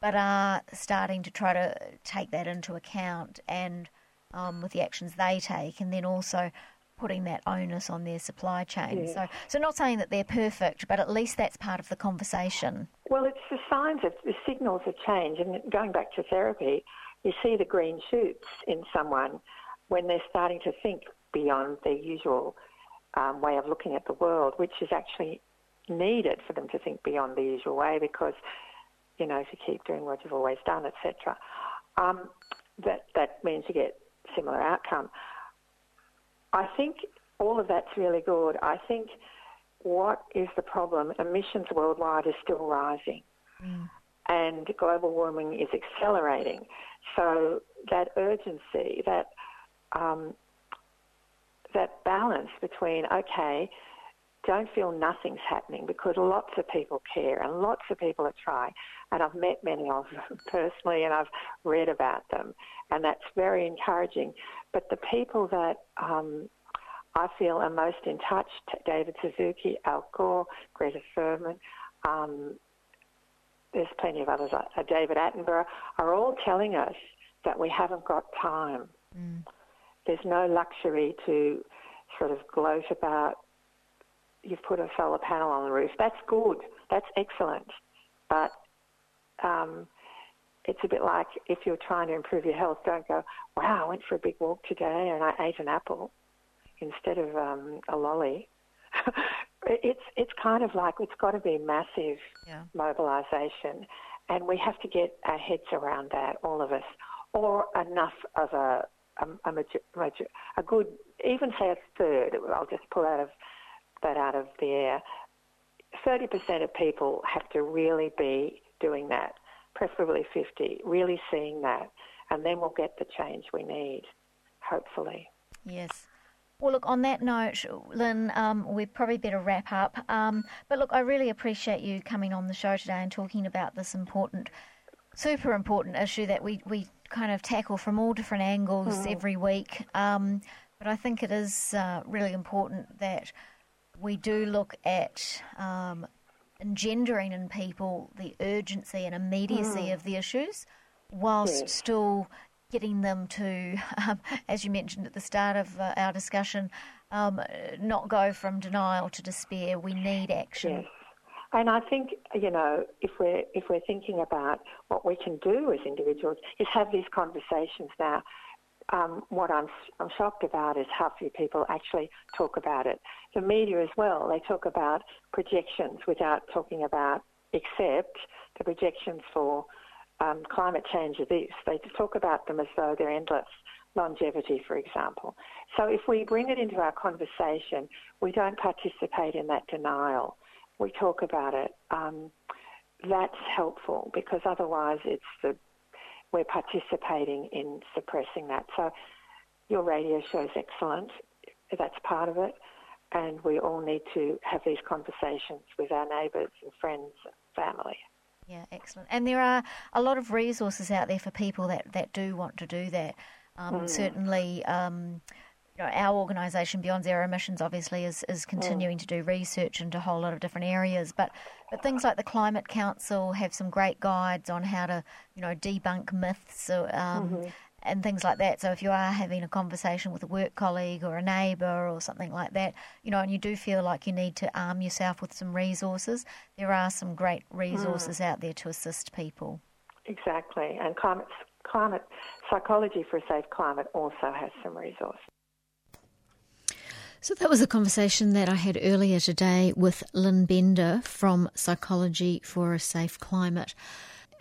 Speaker 2: but are starting to try to take that into account and um, with the actions they take, and then also putting that onus on their supply chain. Yeah. So, so not saying that they're perfect, but at least that's part of the conversation.
Speaker 3: Well, it's the signs of the signals of change, and going back to therapy, you see the green shoots in someone when they're starting to think beyond their usual um, way of looking at the world, which is actually needed for them to think beyond the usual way because, you know, if you keep doing what you've always done, etc., um, that, that means you get similar outcome. I think all of that's really good. I think what is the problem? Emissions worldwide is still rising. Mm. And global warming is accelerating. So that urgency, that um, that balance between okay, don't feel nothing's happening because lots of people care and lots of people are trying. And I've met many of them *laughs* personally and I've read about them, and that's very encouraging. But the people that um, I feel are most in touch, David Suzuki, Al Gore, Greta Thunberg, um, there's plenty of others, uh, David Attenborough, are all telling us that we haven't got time. Mm. There's no luxury to sort of gloat about you've put a solar panel on the roof. That's good. That's excellent. But um, it's a bit like if you're trying to improve your health, don't go, wow, I went for a big walk today and I ate an apple instead of um, a lolly. *laughs* it's it's kind of like it's got to be massive yeah. mobilisation, and we have to get our heads around that, all of us, or enough of a a, a, a good, even say a third. I'll just pull out of that out of the air. Thirty percent of people have to really be doing that, preferably fifty, really seeing that, and then we'll get the change we need, hopefully.
Speaker 2: Yes. Well, look, on that note, Lynn, um, we probably better wrap up. Um, but look, I really appreciate you coming on the show today and talking about this important, super important issue that we, we kind of tackle from all different angles mm. every week. Um, but I think it is uh, really important that we do look at um, engendering in people the urgency and immediacy mm. of the issues whilst yes. still getting them to, *laughs* um, as you mentioned at the start of uh, our discussion, um, not go from denial to despair. We need action.
Speaker 3: Yes. And I think you know if we're if we're thinking about what we can do as individuals is have these conversations now. Um, what I'm I'm shocked about is how few people actually talk about it. The media as well. They talk about projections without talking about except the projections for um, climate change are this. They talk about them as though they're endless. Longevity, for example. So if we bring it into our conversation, we don't participate in that denial. We talk about it. Um, that's helpful because otherwise it's the we're participating in suppressing that. So your radio show is excellent. That's part of it. And we all need to have these conversations with our neighbours and friends and family.
Speaker 2: Yeah, excellent. And there are a lot of resources out there for people that, that do want to do that. Um, mm. Certainly, um, our organisation Beyond Zero Emissions obviously is, is hmm. continuing mm. to do research into a whole lot of different areas. But but things like the Climate Council have some great guides on how to you know debunk myths. Um, mm-hmm and things like that. So if you are having a conversation with a work colleague or a neighbour or something like that, you know, and you do feel like you need to arm yourself with some resources, there are some great resources mm. out there to assist people.
Speaker 3: Exactly, and climate climate psychology for a safe climate also has some resources.
Speaker 2: So that was a conversation that I had earlier today with Lynn Bender from Psychology for a Safe Climate.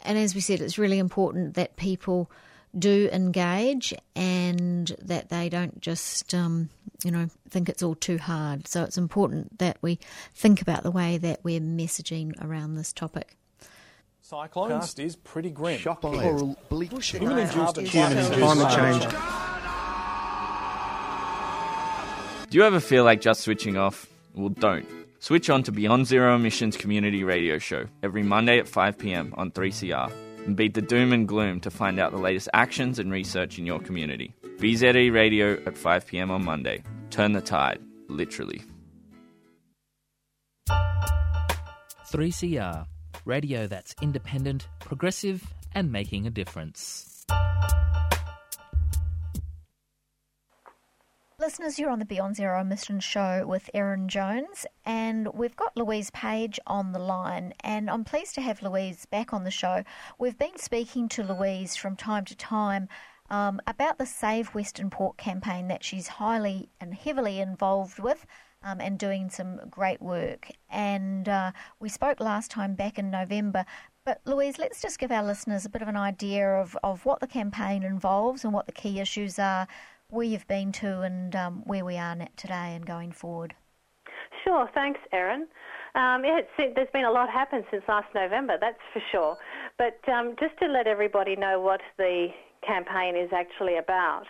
Speaker 2: And as we said, it's really important that people do engage and that they don't just, um, you know, think it's all too hard. So it's important that we think about the way that we're messaging around this topic.
Speaker 4: Cyclones is pretty grim.
Speaker 5: Shock or bleak. Human-induced climate change.
Speaker 6: Do you ever feel like just switching off? Well, don't. Switch on to Beyond Zero Emissions Community Radio Show every Monday at 5 pm on 3CR and beat the doom and gloom to find out the latest actions and research in your community. BZE Radio at 5 pm on Monday. Turn the tide, literally.
Speaker 7: 3CR, radio that's independent, progressive, and making a difference.
Speaker 2: Listeners, you're on the Beyond Zero Emissions show with Erin Jones, and we've got Louise Page on the line. And I'm pleased to have Louise back on the show. We've been speaking to Louise from time to time um, about the Save Western Port campaign that she's highly and heavily involved with. Um, and doing some great work. And uh, we spoke last time back in November. But Louise, let's just give our listeners a bit of an idea of, of what the campaign involves and what the key issues are where you've been to and um, where we are today and going forward.
Speaker 8: Sure, thanks, Erin. Um, yeah, there's been a lot happen since last November, that's for sure. But um, just to let everybody know what the campaign is actually about,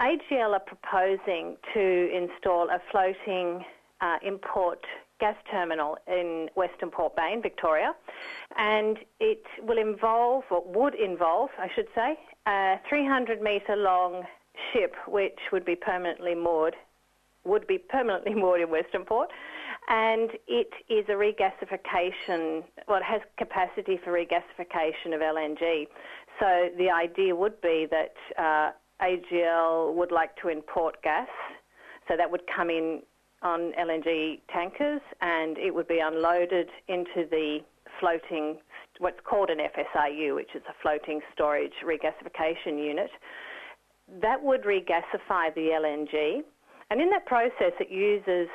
Speaker 8: AGL are proposing to install a floating uh, import gas terminal in Western Port Bay in Victoria, and it will involve, or would involve, I should say, a 300 metre long ship which would be permanently moored would be permanently *laughs* moored in Western Port and it is a regasification, well, it has capacity for regasification of LNG. So the idea would be that uh, AGL would like to import gas, so that would come in on LNG tankers and it would be unloaded into the floating, what's called an FSRU, which is a floating storage regasification unit. That would regasify the LNG, and in that process, it uses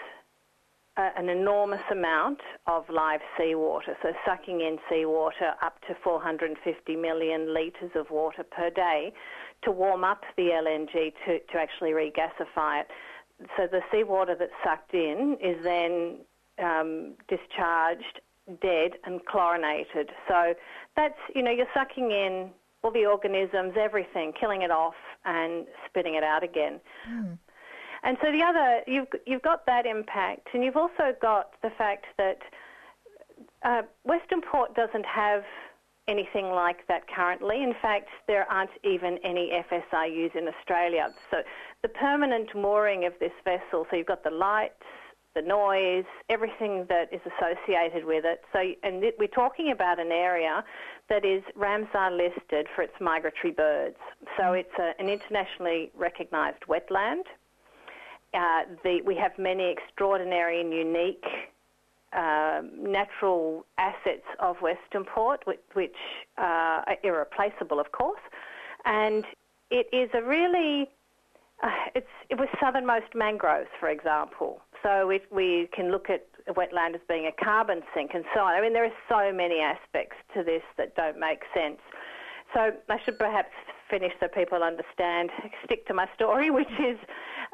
Speaker 8: uh, an enormous amount of live seawater, so sucking in seawater up to 450 million litres of water per day to warm up the LNG to, to actually regasify it. So the seawater that's sucked in is then um, discharged dead and chlorinated. So that's, you know, you're sucking in all the organisms, everything, killing it off and spitting it out again. Mm. And so the other, you've, you've got that impact, and you've also got the fact that uh, Western Port doesn't have anything like that currently. In fact, there aren't even any FSRUs in Australia. So the permanent mooring of this vessel, so you've got the lights, the noise, everything that is associated with it. So, and we're talking about an area that is Ramsar listed for its migratory birds. So mm. it's a, an internationally recognised wetland. Uh, the, we have many extraordinary and unique uh, natural assets of Western Port, which, which uh, are irreplaceable, of course. And it is a really, uh, it's, it was southernmost mangroves, for example. So we, we can look at wetland as being a carbon sink and so on. I mean, there are so many aspects to this that don't make sense. So I should perhaps finish so people understand, *laughs* stick to my story, *laughs* which is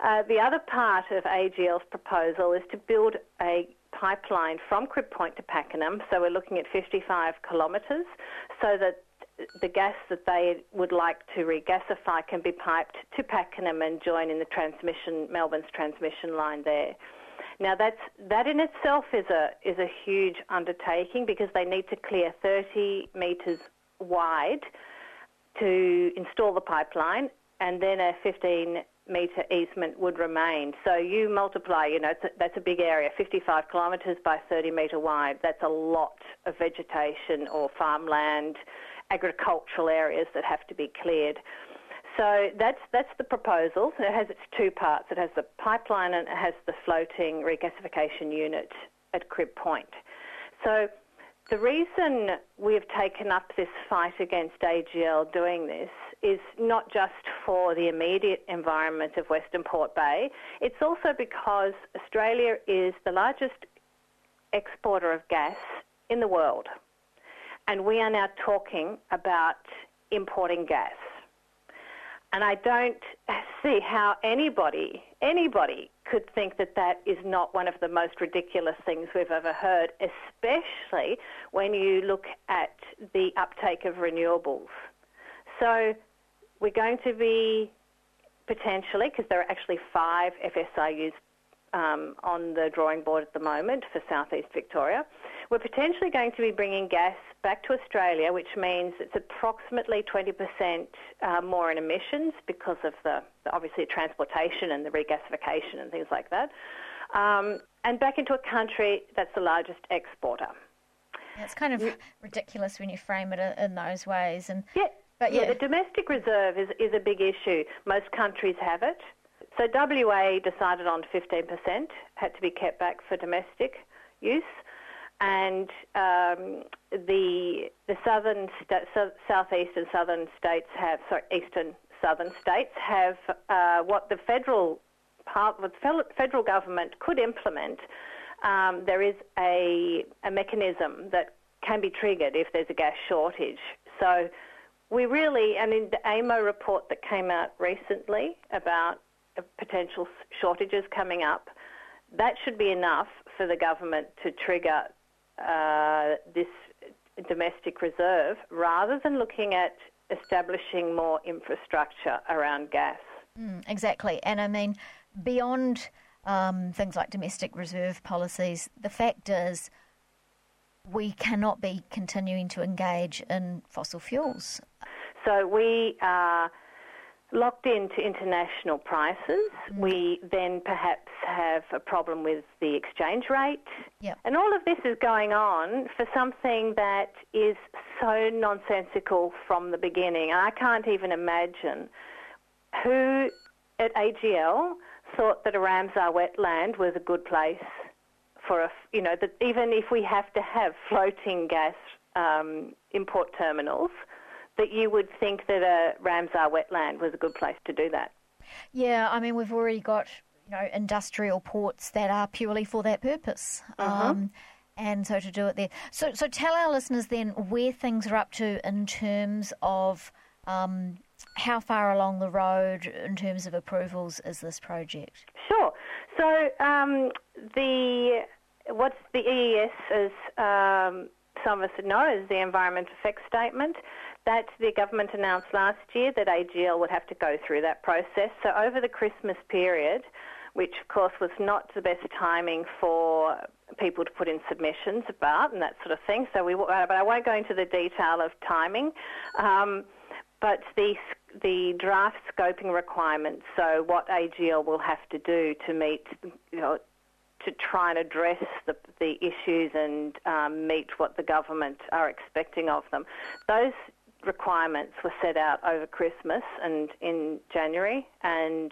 Speaker 8: uh, the other part of AGL's proposal is to build a pipeline from Crib Point to Pakenham. So we're looking at 55 kilometres so that the gas that they would like to regasify can be piped to Pakenham and join in the transmission, Melbourne's transmission line there. Now that's that in itself is a is a huge undertaking because they need to clear 30 metres wide to install the pipeline, and then a 15 metre easement would remain. So you multiply, you know, a, that's a big area, 55 kilometres by 30 metre wide. That's a lot of vegetation or farmland, agricultural areas that have to be cleared. So that's that's the proposal. It has its two parts. It has the pipeline and it has the floating regasification unit at Crib Point. So the reason we've taken up this fight against AGL doing this is not just for the immediate environment of Western Port Bay, it's also because Australia is the largest exporter of gas in the world. And we are now talking about importing gas. And I don't see how anybody, anybody could think that that is not one of the most ridiculous things we've ever heard, especially when you look at the uptake of renewables. So we're going to be potentially, because there are actually five FSRUs um, on the drawing board at the moment for southeast Victoria. We're potentially going to be bringing gas back to Australia, which means it's approximately 20% uh, more in emissions because of the, the, obviously transportation and the regasification and things like that. Um, and back into a country that's the largest exporter.
Speaker 2: It's kind of ridiculous when you frame it in those ways. And
Speaker 8: yeah, but yeah, yeah the domestic reserve is, is a big issue. Most countries have it. So WA decided on 15% had to be kept back for domestic use, and um, the the southern sta- so, southeast and southern states have sorry eastern southern states have uh, what the federal part the federal government could implement. Um, there is a a mechanism that can be triggered if there's a gas shortage. So we really, and in the AEMO report that came out recently about potential shortages coming up, that should be enough for the government to trigger uh, this domestic reserve rather than looking at establishing more infrastructure around gas.
Speaker 2: Mm, exactly. And I mean, beyond um, things like domestic reserve policies, the fact is we cannot be continuing to engage in fossil fuels.
Speaker 8: So we are locked into international prices. Mm. We then perhaps have a problem with the exchange rate.
Speaker 2: Yep.
Speaker 8: And all of this is going on for something that is so nonsensical from the beginning. I can't even imagine who at AGL thought that a Ramsar wetland was a good place for a, you know, that even if we have to have floating gas um, import terminals, that you would think that a Ramsar wetland was a good place to do that.
Speaker 2: Yeah, I mean, we've already got you know industrial ports that are purely for that purpose.
Speaker 8: Uh-huh. Um,
Speaker 2: and so to do it there. So, so tell our listeners then where things are up to in terms of um, how far along the road in terms of approvals is this project?
Speaker 8: Sure. So um, the what's the EES as um, some of us know is the Environment Effect Statement that the government announced last year that AGL would have to go through that process. So over the Christmas period, which of course was not the best timing for people to put in submissions about and that sort of thing. So we, uh, but I won't go into the detail of timing. Um, but the the draft scoping requirements, so what AGL will have to do to meet, you know, to try and address the, the issues and um, meet what the government are expecting of them. Those requirements were set out over Christmas and in January, and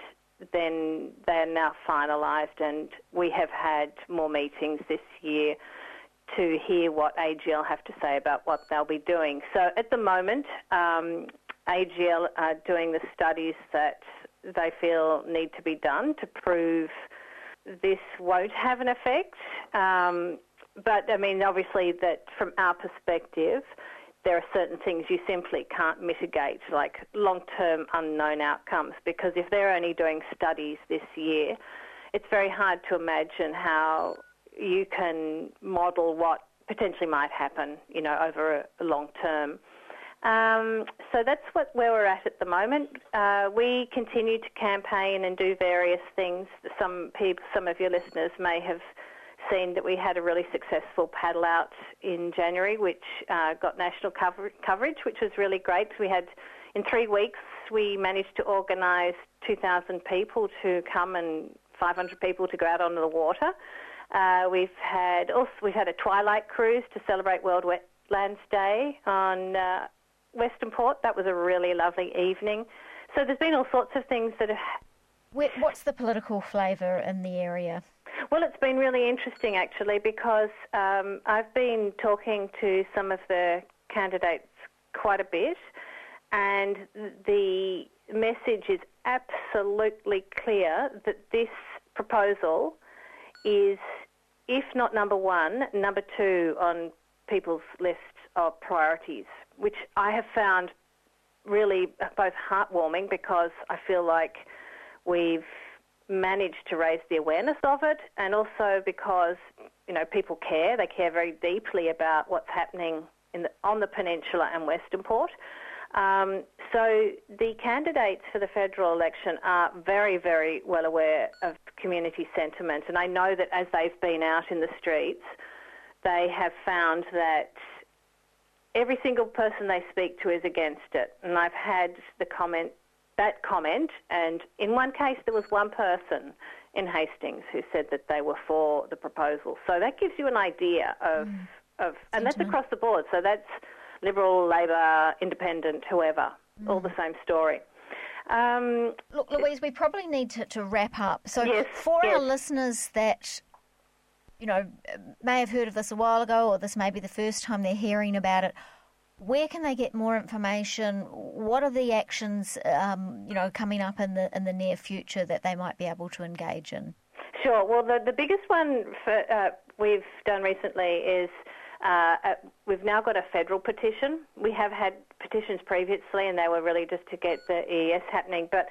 Speaker 8: then they are now finalised, and we have had more meetings this year to hear what AGL have to say about what they'll be doing. So at the moment, um, AGL are doing the studies that they feel need to be done to prove this won't have an effect. Um, but I mean, obviously, that from our perspective, there are certain things you simply can't mitigate, like long term unknown outcomes, because if they're only doing studies this year, it's very hard to imagine how you can model what potentially might happen, you know, over a, long term. Um, so that's what where we're at at the moment. Uh, we continue to campaign and do various things. Some people, some of your listeners may have seen that we had a really successful paddle out in January, which uh, got national cover- coverage, which was really great. We had, in three weeks, we managed to organise 2,000 people to come and 500 people to go out onto the water. Uh, we've had also we've had a twilight cruise to celebrate World Wetlands Day on uh, Western Port. That was a really lovely evening. So there's been all sorts of things that have.
Speaker 2: What's the political flavour in the area?
Speaker 8: Well, it's been really interesting actually because um, I've been talking to some of the candidates quite a bit, and the message is absolutely clear that this proposal is, if not number one, number two on people's list of priorities, which I have found really both heartwarming because I feel like we've managed to raise the awareness of it, and also because you know people care. They care very deeply about what's happening the, on the peninsula and Western Port. Um, so the candidates for the federal election are very, very well aware of community sentiment, and I know that as they've been out in the streets, they have found that every single person they speak to is against it. And I've had the comment that comment, and in one case there was one person in Hastings who said that they were for the proposal. So that gives you an idea of, mm. of and that's across the board. So that's Liberal, Labor, Independent, whoever, mm. all the same story. Um,
Speaker 2: Look, Louise, we probably need to, to wrap up. So
Speaker 8: yes,
Speaker 2: for
Speaker 8: yes.
Speaker 2: our listeners that you know may have heard of this a while ago, or this may be the first time they're hearing about it where can they get more information? What are the actions, um, you know, coming up in the in the near future that they might be able to engage in?
Speaker 8: Sure. Well, the the biggest one for, uh, we've done recently is uh, uh, we've now got a federal petition. We have had petitions previously, and they were really just to get the EES happening. But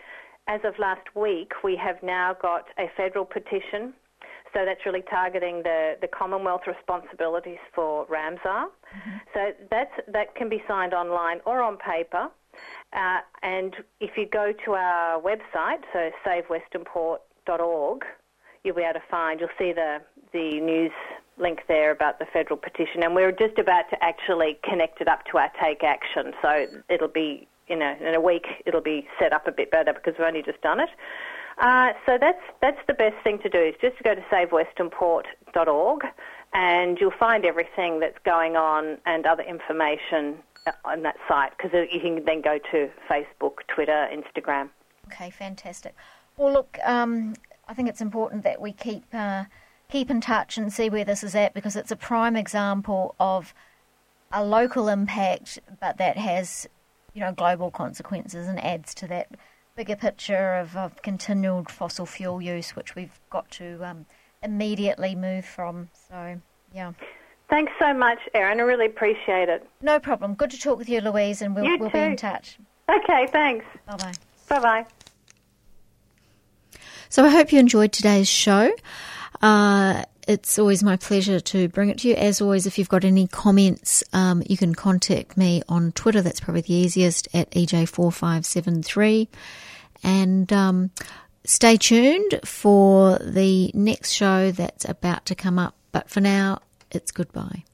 Speaker 8: as of last week, we have now got a federal petition so that's really targeting the, the Commonwealth responsibilities for Ramsar. Mm-hmm. So that's, that can be signed online or on paper. Uh, and if you go to our website, so savewesternport.org, you'll be able to find, you'll see the, the news link there about the federal petition. And we're just about to actually connect it up to our Take Action. So it'll be you know, in a week it'll be set up a bit better because we've only just done it. Uh, so that's that's the best thing to do is just to go to savewesternport.org and you'll find everything that's going on and other information on that site because you can then go to Facebook, Twitter, Instagram.
Speaker 2: Okay, fantastic. Well, look, um, I think it's important that we keep uh, keep in touch and see where this is at because it's a prime example of a local impact, but that has you know global consequences and adds to that bigger picture of, of continued fossil fuel use, which we've got to um, immediately move from. So, yeah.
Speaker 8: Thanks so much, Erin. I really appreciate it.
Speaker 2: No problem. Good to talk with you, Louise, and we'll, we'll be in touch.
Speaker 8: Okay, thanks.
Speaker 2: Bye bye.
Speaker 8: Bye bye.
Speaker 2: So I hope you enjoyed today's show. Uh, it's always my pleasure to bring it to you. As always, if you've got any comments, um, you can contact me on Twitter. That's probably the easiest at EJ4573. And um, stay tuned for the next show that's about to come up. But for now, it's goodbye.